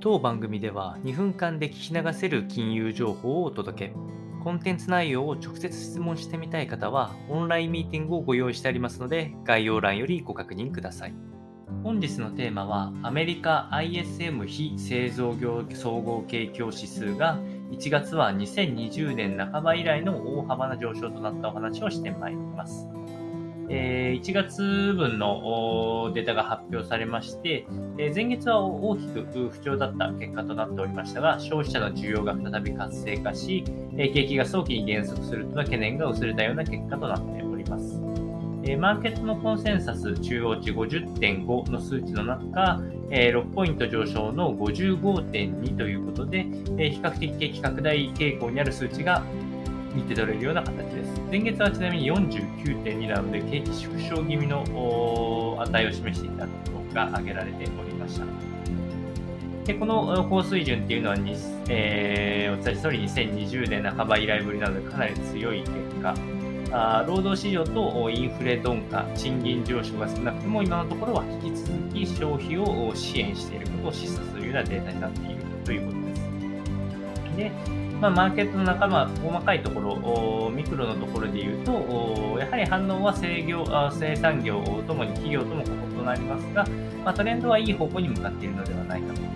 当番組では2分間で聞き流せる金融情報をお届け。コンテンツ内容を直接質問してみたい方は、オンラインミーティングをご用意してありますので、概要欄よりご確認ください。本日のテーマは、アメリカ ISM 非製造業総合景況指数が1月は2020年半ば以来の大幅な上昇となったお話をしてまいります。え1月分のデータが発表されまして、え前月は大きく不調だった結果となっておりましたが、消費者の需要が再び活性化し、え景気が早期に減速するとの懸念が薄れたような結果となっております。えマーケットのコンセンサス中央値50.5の数値の中、え6ポイント上昇の55.2ということで、え比較的景気拡大傾向にある数値が見て取れるような形です。前月はちなみに49.2なので、景気縮小気味の値を示していたとことが挙げられておりました。でこの高水準っていうのは、えー、お伝えした通り2020年半ば以来ぶりなのでかなり強い結果、あ労働市場とインフレ鈍化、賃金上昇が少なくても今のところは引き続き消費を支援していることを示唆するようなデータになっているということです。でまあ、マーケットの仲間、細かいところ、ミクロのところでいうと、やはり反応は制業生産業ともに企業とも異なりますが、まあ、トレンドはいい方向に向かっているのではないかという。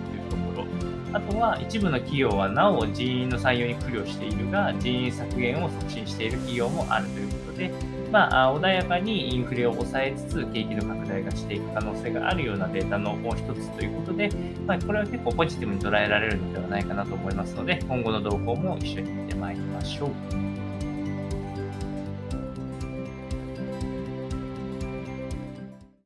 あとは一部の企業はなお人員の採用に苦慮しているが、人員削減を促進している企業もあるということで、まあ、穏やかにインフレを抑えつつ、景気の拡大がしていく可能性があるようなデータの一つということで、まあ、これは結構ポジティブに捉えられるのではないかなと思いますので、今後の動向も一緒に見てまいりましょう。